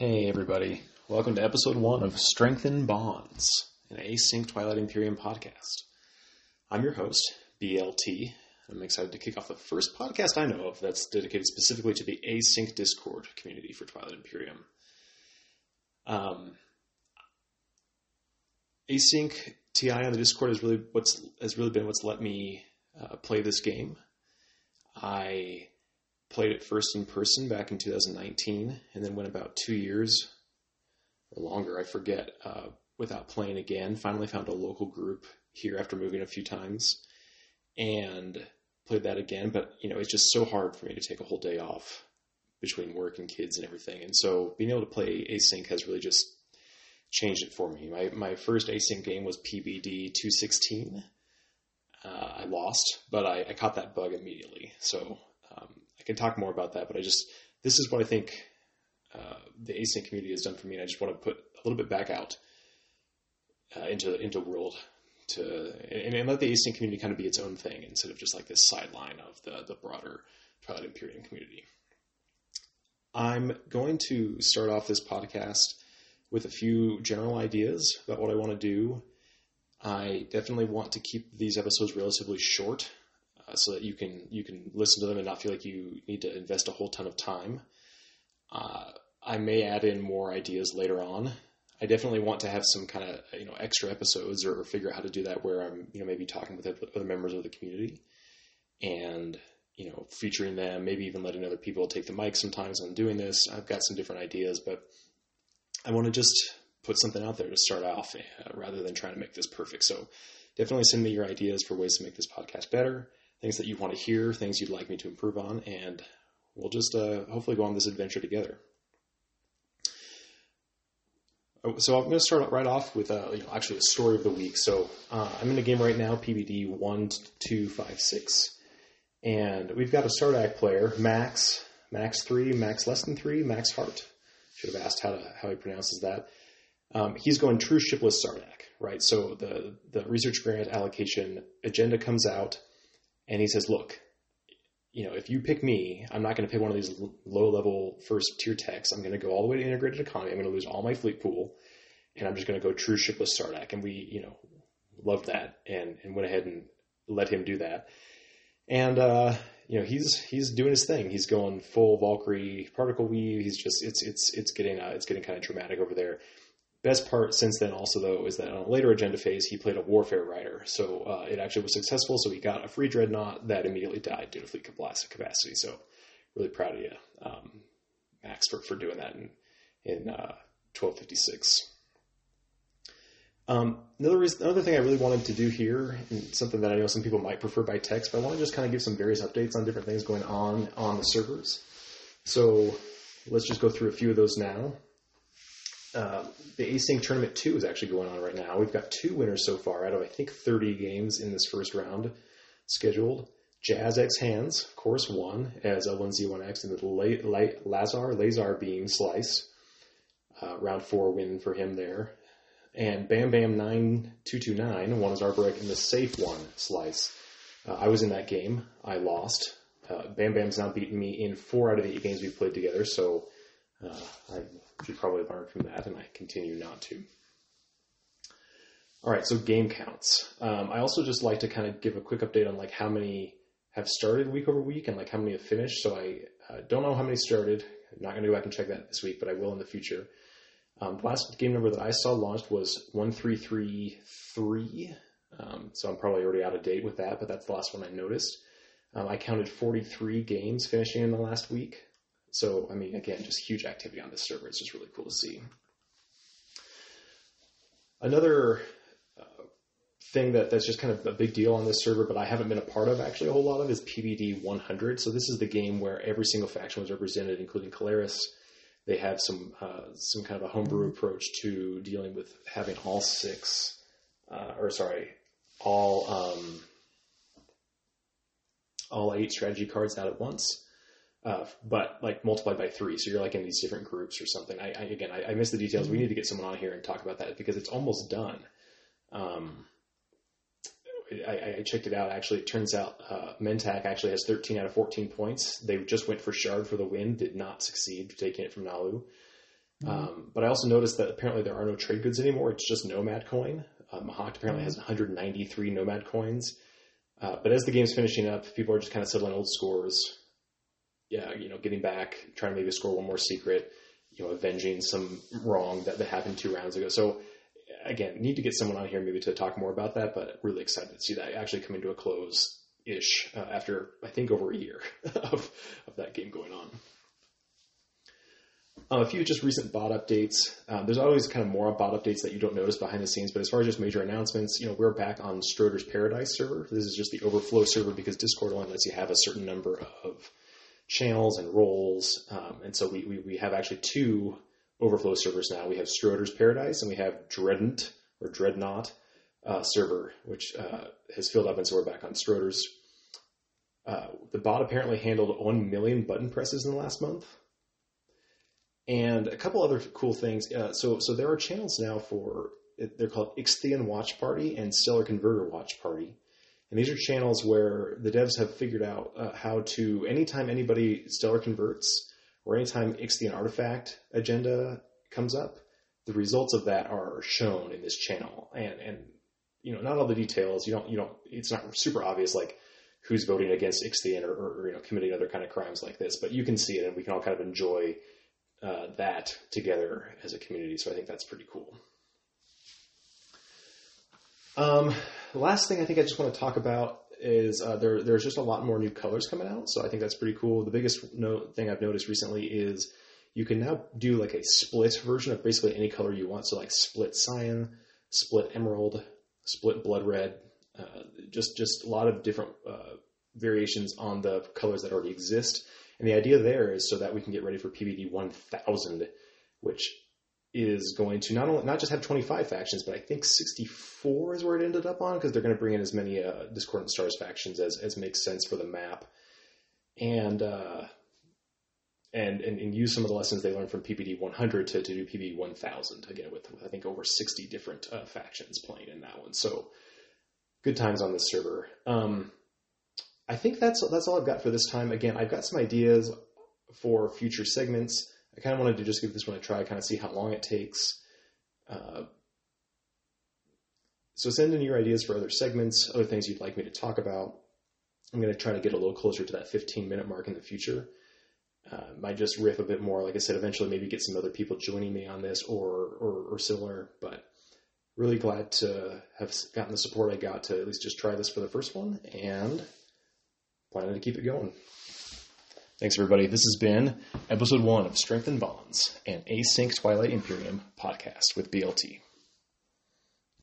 Hey, everybody. Welcome to episode one of Strengthen Bonds, an async Twilight Imperium podcast. I'm your host, BLT. I'm excited to kick off the first podcast I know of that's dedicated specifically to the async Discord community for Twilight Imperium. Um, async TI on the Discord has really what's has really been what's let me uh, play this game. I played it first in person back in 2019, and then went about two years or longer, I forget, uh, without playing again. Finally found a local group here after moving a few times, and played that again. But you know, it's just so hard for me to take a whole day off between work and kids and everything, and so being able to play async has really just changed it for me. My my first async game was PBD 216. Uh, I lost, but I, I, caught that bug immediately. So I can talk more about that, but I just this is what I think uh, the async community has done for me, and I just want to put a little bit back out uh, into into world to and, and, let the async community kind of be its own thing instead of just like this sideline of the the broader Twilight Imperium community. I'm going to start off this podcast with a few general ideas about what I want to do. I definitely want to keep these episodes relatively short so that you can you can listen to them and not feel like you need to invest a whole ton of time. Uh, I may add in more ideas later on. I definitely want to have some kind of you know extra episodes or, or figure out how to do that where I'm you know maybe talking with other members of the community and you know featuring them, maybe even letting other people take the mic sometimes on doing this. I've got some different ideas, but I want to just put something out there to start off uh, rather than trying to make this perfect. So definitely send me your ideas for ways to make this podcast better things that you want to hear, things you'd like me to improve on, and we'll just uh, hopefully go on this adventure together. Oh, so I'm going to start right off with uh, you know, actually a story of the week. So uh, I'm in a game right now, PBD one two five six, and we've got a Sardakk player, Max, Max three, Max less than three, Max Hart. Should have asked how to, how he pronounces that. Um, he's going true shipless Sardakk, right? So the the research grant allocation agenda comes out and he says, look, you know, if you pick me, I'm not going to pick one of these low level first tier techs. I'm going to go all the way to integrated economy. I'm going to lose all my fleet pool, and I'm just going to go true shipless Sardakk. And we, you know, loved that and and went ahead and let him do that. And uh, you know, he's he's doing his thing. He's going full Valkyrie particle weave. He's just it's it's it's getting uh, it's getting kind of dramatic over there. Best part since then, also though, is that on a later agenda phase, he played a warfare rider, so uh, it actually was successful. So he got a free dreadnought that immediately died due to fleet capacity. So really proud of you, um, Max, for, for doing that in in uh, 1256. Um, another reason, another thing I really wanted to do here, and something that I know some people might prefer by text, but I want to just kind of give some various updates on different things going on on the servers. So let's just go through a few of those now. The async tournament two is actually going on right now. We've got two winners so far out of I think 30 games in this first round scheduled. Jazz X Hands, of course, won as L1Z1X in the La- La- Lazar Lazar Beam slice. Uh, round four win for him there. And Bam Bam 9229 won his Arborec in the safe one slice. Uh, I was in that game. I lost. Uh, Bam Bam's now beaten me in four out of the eight games we've played together, so uh, I should probably learn from that, and I continue not to. All right, so game counts. Um, I also just like to kind of give a quick update on like how many have started week over week and like how many have finished. So I uh, don't know how many started. I'm not going to go back and check that this week, but I will in the future. Um, the last game number that I saw launched was one three three three. Um, so I'm probably already out of date with that, but that's the last one I noticed. Um, I counted 43 games finishing in the last week. So, I mean, again, just huge activity on this server. It's just really cool to see. Another uh, thing that, that's just kind of a big deal on this server, but I haven't been a part of actually a whole lot of, is PBD 100. So this is the game where every single faction was represented, including Keleres. They have some uh, some kind of a homebrew approach to dealing with having all six, uh, or sorry, all um, all eight strategy cards out at once uh, but like multiplied by three. So you're like in these different groups or something. I, I again, I, I missed the details. We need to get someone on here and talk about that because it's almost done. Um, I, I, checked it out. Actually, it turns out uh, Mentak actually has 13 out of 14 points. They just went for Shard for the win, did not succeed taking it from Naalu. Mm-hmm. Um, but I also noticed that apparently there are no trade goods anymore. It's just Nomad coin. Uh, apparently has 193 Nomad coins. Uh, but as the game's finishing up, people are just kind of settling old scores. Yeah, you know, getting back, trying to maybe score one more secret, you know, avenging some wrong that, that happened two rounds ago. So again, need to get someone on here maybe to talk more about that, but really excited to see that actually coming to a close ish uh, after I think over a year of, of that game going on. Uh, a few just recent bot updates. Um, there's always kind of more bot updates that you don't notice behind the scenes, but as far as just major announcements, you know, we're back on Stroder's Paradise server. This is just the overflow server because Discord only lets you have a certain number of channels and roles, um, and so we, we, we have actually two overflow servers now. We have Stroder's Paradise and we have Dreadnought or Dreadnought uh, server, which uh, has filled up, and so we're back on Stroder's. Uh, the bot apparently handled 1 million button presses in the last month and a couple other cool things. Uh, so, so there are channels now for they're called Ixthian Watch Party and Stellar Converter Watch Party, and these are channels where the devs have figured out uh, how to anytime anybody stellar converts or anytime Ixthian artifact agenda comes up, the results of that are shown in this channel, and and you know not all the details. You don't you don't. It's not super obvious like who's voting against Ixthian or, or, you know committing other kind of crimes like this, but you can see it, and we can all kind of enjoy uh, that together as a community. So I think that's pretty cool. Um, the last thing I think I just want to talk about is uh, there, there's just a lot more new colors coming out. So I think that's pretty cool. The biggest thing I've noticed recently is you can now do like a split version of basically any color you want. So like split cyan, split emerald, split blood red, uh, just just a lot of different uh, variations on the colors that already exist. And the idea there is so that we can get ready for PBD 1000, which is going to not only not just have 25 factions, but I think 64 is where it ended up on because they're going to bring in as many uh, Discordant Stars factions as as makes sense for the map, and uh, and, and and use some of the lessons they learned from PBD 100 to, to do PBD 1000 again with, with I think over 60 different uh, factions playing in that one. So good times on this server. Um, I think that's that's all I've got for this time. Again, I've got some ideas for future segments. I kind of wanted to just give this one a try, kind of see how long it takes. Uh, so send in your ideas for other segments, other things you'd like me to talk about. I'm going to try to get a little closer to that 15 minute mark in the future. Uh, might just riff a bit more. Like I said, eventually maybe get some other people joining me on this or, or, or similar. But really glad to have gotten the support I got to at least just try this for the first one. And planning to keep it going. Thanks, everybody. This has been episode one of Strength and Bonds, an async Twilight Imperium podcast with BLT.